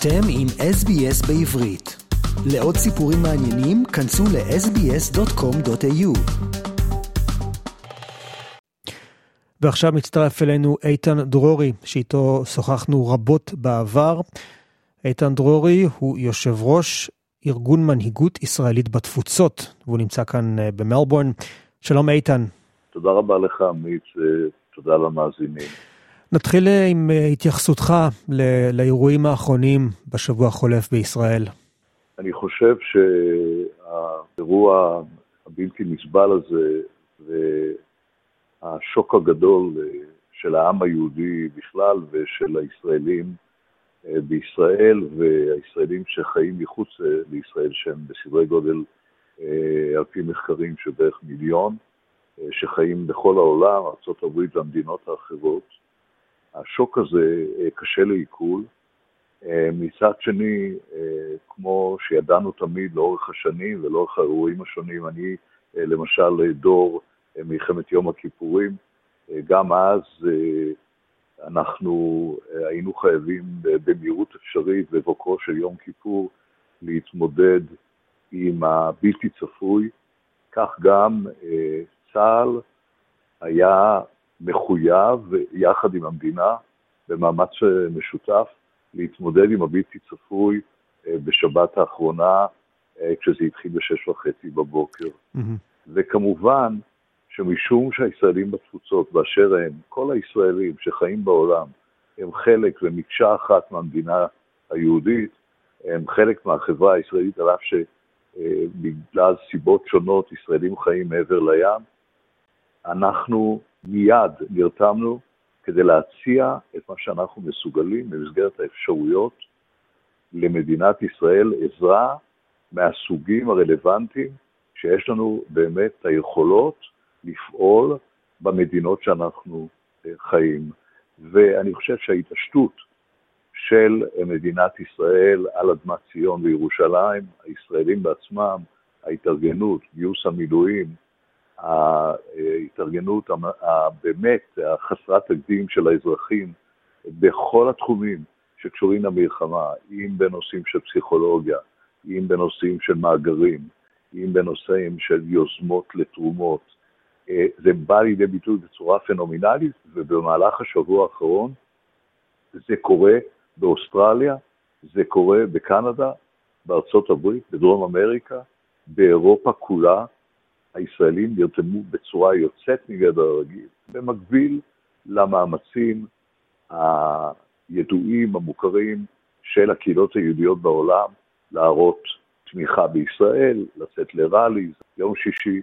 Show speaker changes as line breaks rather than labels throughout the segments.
אתם עם SBS בעברית. לעוד סיפורים מעניינים, כנסו ל-sbs.com.au. ועכשיו מצטרף אלינו איתן דרורי, שאיתו שוחחנו רבות בעבר. איתן דרורי הוא יושב ראש ארגון מנהיגות ישראלית בתפוצות, והוא נמצא כאן אה, במלבורן. שלום איתן.
תודה רבה לך, עמית, ותודה למאזינים.
נתחיל אה, עם אה, התייחסותך לאירועים האחרונים בשבוע החולף בישראל.
אני חושב שהאירוע הבלתי נסבל הזה והשוק הגדול אה, של העם היהודי בכלל ושל הישראלים בישראל והישראלים שחיים מחוץ לישראל שהם בסדרי גודל על פי מחקרים של בערך מיליון, שחיים בכל העולם, ארה"ב והמדינות האחרות, השוק הזה אה, קשה לעיכול. אה, מצד שני, אה, כמו שידענו תמיד לאורך השנים ולאורך האירועים השונים, אני למשל דור מלחמת יום הכיפורים, גם אז אנחנו היינו חייבים במהירות אפשרית בבוקרו של יום כיפור להתמודד עם הבלתי צפוי, כך גם צה"ל היה מחויב יחד עם המדינה במאמץ משותף להתמודד עם הבלתי צפוי אה, בשבת האחרונה, אה, כשזה התחיל בשש וחצי בבוקר. Mm-hmm. וכמובן שמשום שהישראלים בתפוצות באשר הם, כל הישראלים שחיים בעולם, הם חלק ומקשה אחת מהמדינה היהודית, הם חלק מהחברה הישראלית, על אף שבגלל סיבות שונות ישראלים חיים מעבר לים, אנחנו מיד נרתמנו כדי להציע את מה שאנחנו מסוגלים במסגרת האפשרויות למדינת ישראל, עזרה מהסוגים הרלוונטיים שיש לנו באמת את היכולות לפעול במדינות שאנחנו אה, חיים. ואני חושב שההתעשתות של מדינת ישראל על אדמת ציון וירושלים, הישראלים בעצמם, ההתארגנות, גיוס המילואים, ההתארגנות הבאמת החסרת תקדים של האזרחים בכל התחומים שקשורים למלחמה, אם בנושאים של פסיכולוגיה, אם בנושאים של מאגרים, אם בנושאים של יוזמות לתרומות. אה, זה בא לידי ביטוי בצורה פנומנלית, ובמהלך השבוע האחרון זה קורה באוסטרליה, זה קורה בקנדה, בארצות הברית, בדרום אמריקה, באירופה כולה, הישראלים נרתמו בצורה יוצאת מגדר הרגיל, במקביל למאמצים הידועים, המוכרים, של הקהילות היהודיות בעולם להראות תמיכה בישראל, לצאת לראלי. יום שישי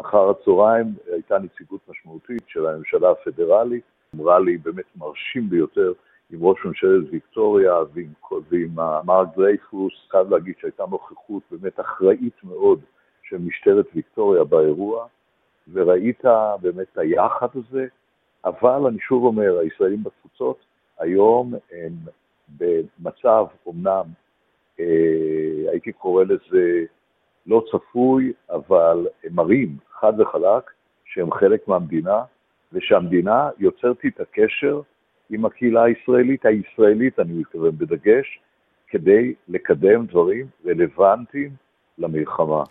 אחר הצהריים הייתה נציגות משמעותית של הממשלה הפדרלית, ראלי באמת מרשים ביותר עם ראש ממשלת ויקטוריה ועם, ועם מרק דרייפוס, חייב להגיד שהייתה נוכחות באמת אחראית מאוד של משטרת ויקטוריה באירוע, וראית באמת את היחד הזה, אבל אני שוב אומר, הישראלים בתפוצות היום הם במצב, אמנם, אה, הייתי קורא לזה לא צפוי, אבל הם מראים חד וחלק שהם חלק מהמדינה, ושהמדינה יוצרת את הקשר עם הקהילה הישראלית, הישראלית אני מתכוון בדגש, כדי לקדם דברים רלוונטיים למלחמה.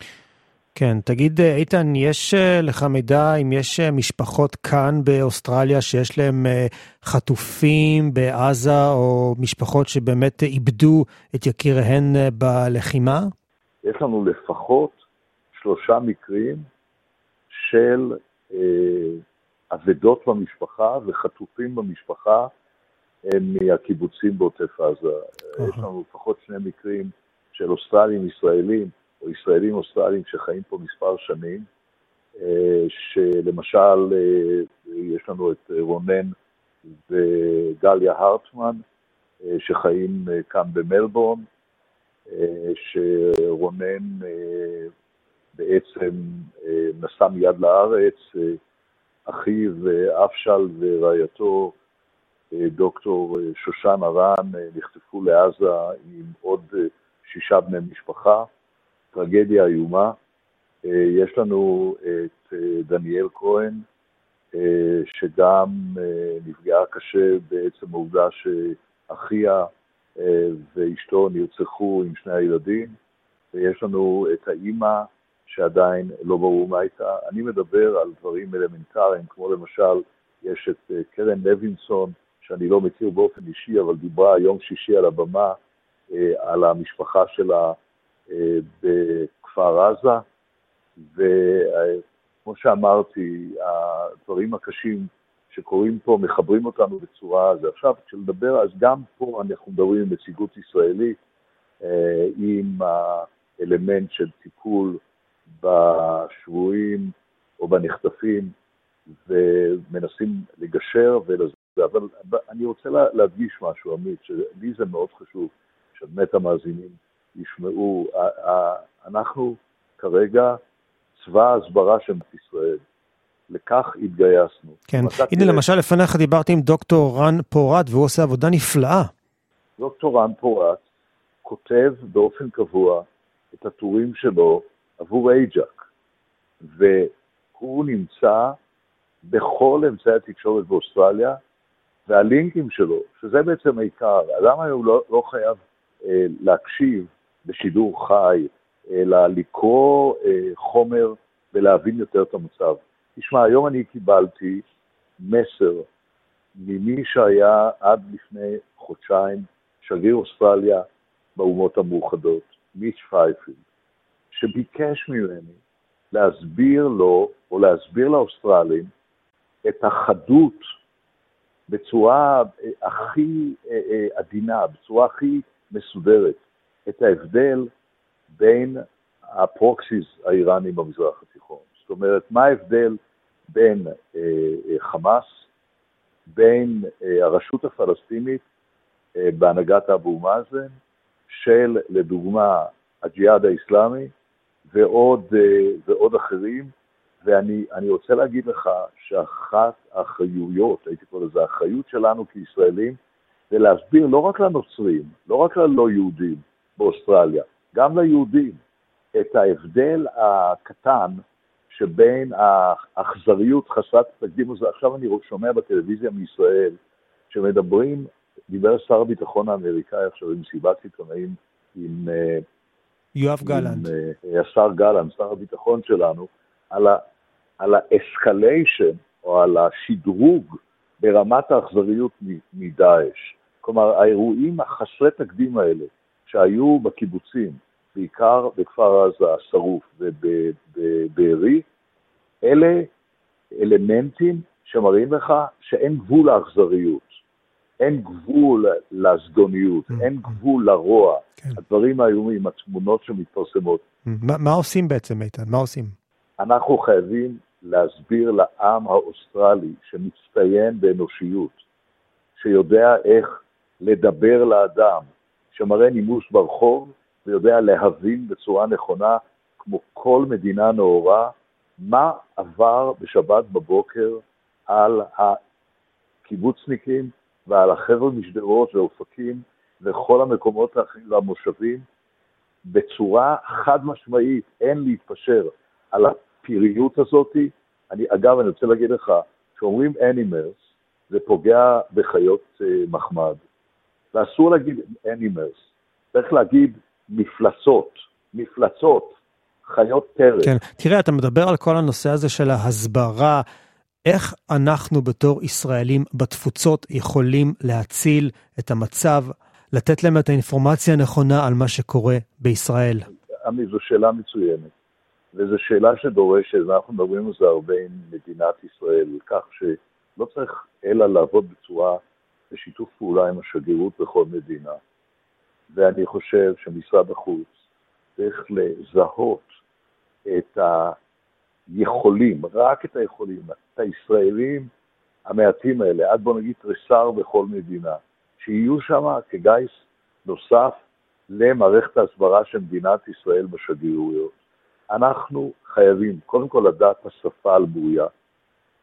כן, תגיד אה, איתן, יש אה, לך מידע אם יש אה, משפחות כאן באוסטרליה שיש להם חטופים בעזה, או משפחות שבאמת איבדו את יקיריהן בלחימה?
יש לנו לפחות שלושה מקרים של אבדות במשפחה וחטופים במשפחה מהקיבוצים בעוטף עזה. יש לנו לפחות שני מקרים של אוסטרלים ישראלים או ישראלים אוסטרלים שחיים פה מספר שנים, אה, שלמשל אה, יש לנו את רונן וגליה הרטמן, אה, שחיים כאן במלבורן, שרונן בעצם נסע מיד לארץ, אחיו אבשל ורעייתו דוקטור שושן ארן נחטפו לעזה עם עוד שישה בני משפחה. טרגדיה איומה. אה, יש לנו את אה, דניאל כהן, אה, שגם נפגעה קשה בעצם העובדה שאחיה ואשתו נרצחו עם שני הילדים, ויש לנו את האימא שעדיין לא ברור מה הייתה. אני מדבר על דברים אלמנטריים, כמו למשל, יש את קרן לוינסון, שאני לא מכיר באופן אישי, אבל דיברה יום שישי על הבמה על המשפחה שלה בכפר עזה, וכמו שאמרתי, הדברים הקשים שקורים פה מחברים אותנו בצורה הזו. עכשיו, כשנדבר, אז גם פה אנחנו מדברים עם נציגות ישראלית, אה, עם האלמנט של טיפול בשבויים או בנחטפים, ומנסים לגשר ולזה. אבל אני רוצה להדגיש משהו, עמית, שלי זה מאוד חשוב, שבאמת המאזינים ישמעו. אנחנו כרגע צבא ההסברה של מדינת ישראל. לכך התגייסנו.
כן, הנה תראה... למשל לפניך דיברתי עם דוקטור רן פורט והוא עושה עבודה נפלאה.
דוקטור רן פורט כותב באופן קבוע את הטורים שלו עבור אייג'ק, והוא נמצא בכל אמצעי התקשורת באוסטרליה, והלינקים שלו, שזה בעצם העיקר, אדם היום לא, לא חייב אה, להקשיב בשידור חי, אלא לקרוא אה, חומר ולהבין יותר את המצב. תשמע, היום אני קיבלתי מסר ממי שהיה עד לפני חודשיים שגריר אוסטרליה באומות המאוחדות, מיץ' פייפילד, שביקש ממני להסביר לו, או להסביר לאוסטרלים, את החדות בצורה אה, הכי אה, עדינה, בצורה הכי מסודרת, את ההבדל בין הפרוקסיס האיראנים במזרח התיכון. זאת אומרת, מה ההבדל בין אה, אה, חמאס, בין אה, הרשות הפלסטינית אה, בהנהגת אבו מאזן, של, לדוגמה, הג'יהאד האיסלאמי ועוד, אה, ועוד אחרים, ואני רוצה להגיד לך שאחת האחריויות, הייתי קורא לזה האחריות שלנו כישראלים, זה להסביר לא רק לנוצרים, לא רק ללא יהודים באוסטרליה, גם ליהודים, את ההבדל הקטן שבין האכזריות חסרת תקדים הזה, עכשיו אני שומע בטלוויזיה מישראל, שמדברים, דיבר שר הביטחון האמריקאי עכשיו במסיבת עיתונאים עם...
אה, יואב גלנט. עם
אה, השר גלנט, שר הביטחון שלנו, על, ה, על האסקליישן, או על השדרוג ברמת האכזריות מדאעש. כלומר, האירועים החסרי תקדים האלה שהיו בקיבוצים, בעיקר בכפר עזה, שרוף ובבארי, אלה אלמנטים שמראים לך שאין גבול לאכזריות, אין גבול לזדוניות, mm. אין גבול לרוע. כן. הדברים האיומים, התמונות שמתפרסמות.
מה, מה עושים בעצם, איתן? מה עושים?
אנחנו חייבים להסביר לעם האוסטרלי שמצטיין באנושיות, שיודע איך לדבר לאדם, שמראה נימוס ברחוב ויודע להבין בצורה נכונה, כמו כל מדינה נאורה, מה עבר בשבת בבוקר על הקיבוצניקים ועל החבר'ה משדרות ואופקים וכל המקומות האחרים והמושבים, בצורה חד משמעית, אין להתפשר על הפיריות הזאת. אני, אגב, אני רוצה להגיד לך, כשאומרים animals, זה פוגע בחיות uh, מחמד, ואסור להגיד animals, צריך להגיד מפלצות, מפלצות, חיות טרף.
כן, תראה, אתה מדבר על כל הנושא הזה של ההסברה, איך אנחנו בתור ישראלים בתפוצות יכולים להציל את המצב, לתת להם את האינפורמציה הנכונה על מה שקורה בישראל?
עמי, זו שאלה מצוינת, וזו שאלה שדורשת, ואנחנו מדברים על זה הרבה עם מדינת ישראל, כך שלא צריך אלא לעבוד בצורה, בשיתוף פעולה עם השגרירות בכל מדינה. ואני חושב שמשרד החוץ צריך לזהות את היכולים, רק את היכולים, את הישראלים המעטים האלה, עד בוא נגיד תריסר בכל מדינה, שיהיו שם כגיס נוסף למערכת ההסברה של מדינת ישראל בשגרירויות. אנחנו חייבים קודם כל לדעת השפה על בוריה.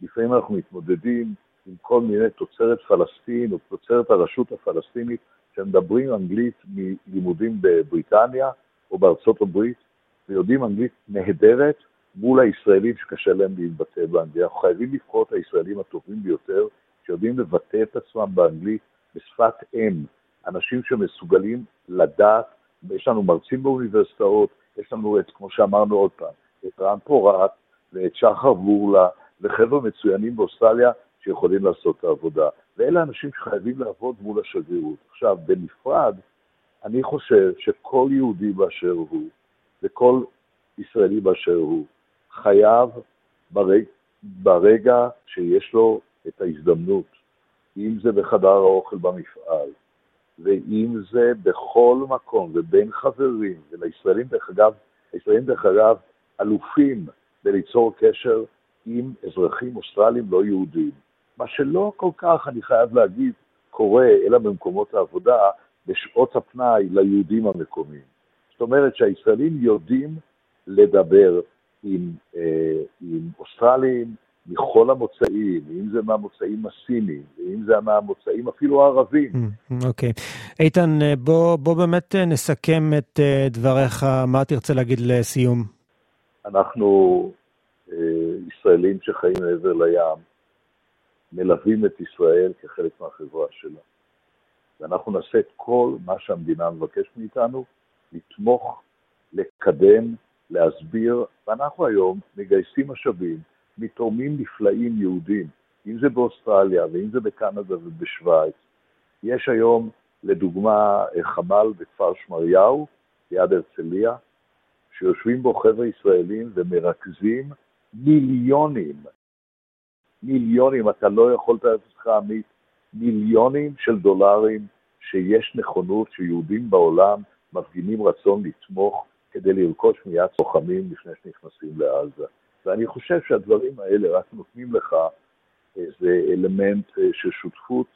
לפעמים אנחנו מתמודדים עם כל מיני תוצרת פלסטין או תוצרת הרשות הפלסטינית שמדברים אנגלית מלימודים בבריטניה או בארצות הברית, ויודעים אנגלית נהדרת מול הישראלים שקשה להם להתבטא באנגלית. אנחנו חייבים לבחור את הישראלים הטובים ביותר, שיודעים לבטא את עצמם באנגלית בשפת אם, אנשים שמסוגלים לדעת, יש לנו מרצים באוניברסיטאות, יש לנו את, כמו שאמרנו עוד פעם, את רן פורט ואת שחר בורלה וחבר'ה מצוינים באוסטרליה שיכולים לעשות את העבודה. ואלה אנשים שחייבים לעבוד מול השגרירות. עכשיו, בנפרד, אני חושב שכל יהודי באשר הוא, וכל ישראלי באשר הוא, חייב ברג, ברגע שיש לו את ההזדמנות, אם זה בחדר האוכל במפעל, ואם זה בכל מקום, ובין חברים, ולישראלים דרך אגב, הישראלים דרך אגב אלופים בליצור קשר עם אזרחים אוסטרלים לא יהודים. מה שלא כל כך, אני חייב להגיד, קורה, אלא במקומות העבודה, בשעות הפנאי ליהודים המקומיים. זאת אומרת שהישראלים יודעים לדבר עם, אה, עם אוסטרלים מכל המוצאים, אם זה מהמוצאים הסינים, אם זה מהמוצאים אפילו הערבים.
Mm, אוקיי. Okay. איתן, אה, בוא, בוא באמת אה, נסכם את אה, דבריך, מה תרצה להגיד לסיום?
אנחנו אה, ישראלים שחיים מעבר לים, מלווים את ישראל כחלק מהחברה שלה. ואנחנו נעשה את כל מה שהמדינה מבקשת מאיתנו, לתמוך, לקדם, להסביר, ואנחנו היום מגייסים משאבים מתורמים נפלאים יהודים, אם זה באוסטרליה ואם זה בקנדה ובשוויץ. יש היום, לדוגמה, חמ"ל בכפר שמריהו, ליד הרצליה, שיושבים בו חבר'ה ישראלים ומרכזים מיליונים, מיליונים, אתה לא יכול לתאר לעצמך, עמית, מיליונים של דולרים שיש נכונות שיהודים בעולם מפגינים רצון לתמוך כדי לרכוש מיד לוחמים לפני שנכנסים לעזה. ואני חושב שהדברים האלה רק נותנים לך איזה אלמנט אה, של שותפות,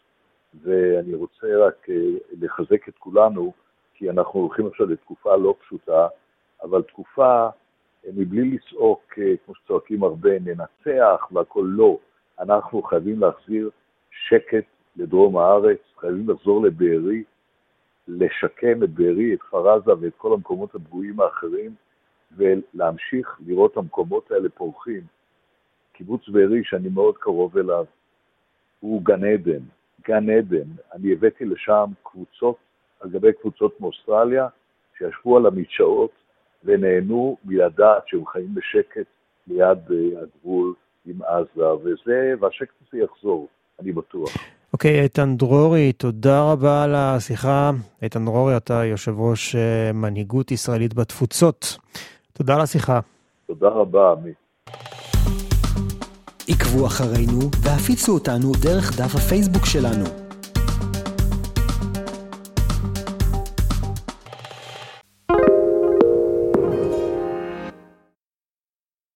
ואני רוצה רק אה, לחזק את כולנו, כי אנחנו הולכים עכשיו לתקופה לא פשוטה, אבל תקופה אה, מבלי לצעוק, כמו שצועקים הרבה, ננצח והכול לא. אנחנו חייבים להחזיר שקט לדרום הארץ, חייבים לחזור לבארי, לשקם את בארי, את כפר עזה ואת כל המקומות הפגועים האחרים, ולהמשיך לראות את המקומות האלה פורחים. קיבוץ בארי, שאני מאוד קרוב אליו, הוא גן עדן, גן עדן. אני הבאתי לשם קבוצות על גבי קבוצות מאוסטרליה, שישבו על המדשאות ונהנו מלדעת שהם חיים בשקט ליד אה, הגבול עם עזה, וזה, והשקט הזה יחזור, אני בטוח.
אוקיי, okay, איתן דרורי, תודה רבה על השיחה. איתן דרורי, אתה יושב ראש אה, מנהיגות ישראלית בתפוצות. תודה על השיחה.
תודה רבה, עמית.
עקבו אחרינו והפיצו אותנו דרך דף הפייסבוק שלנו.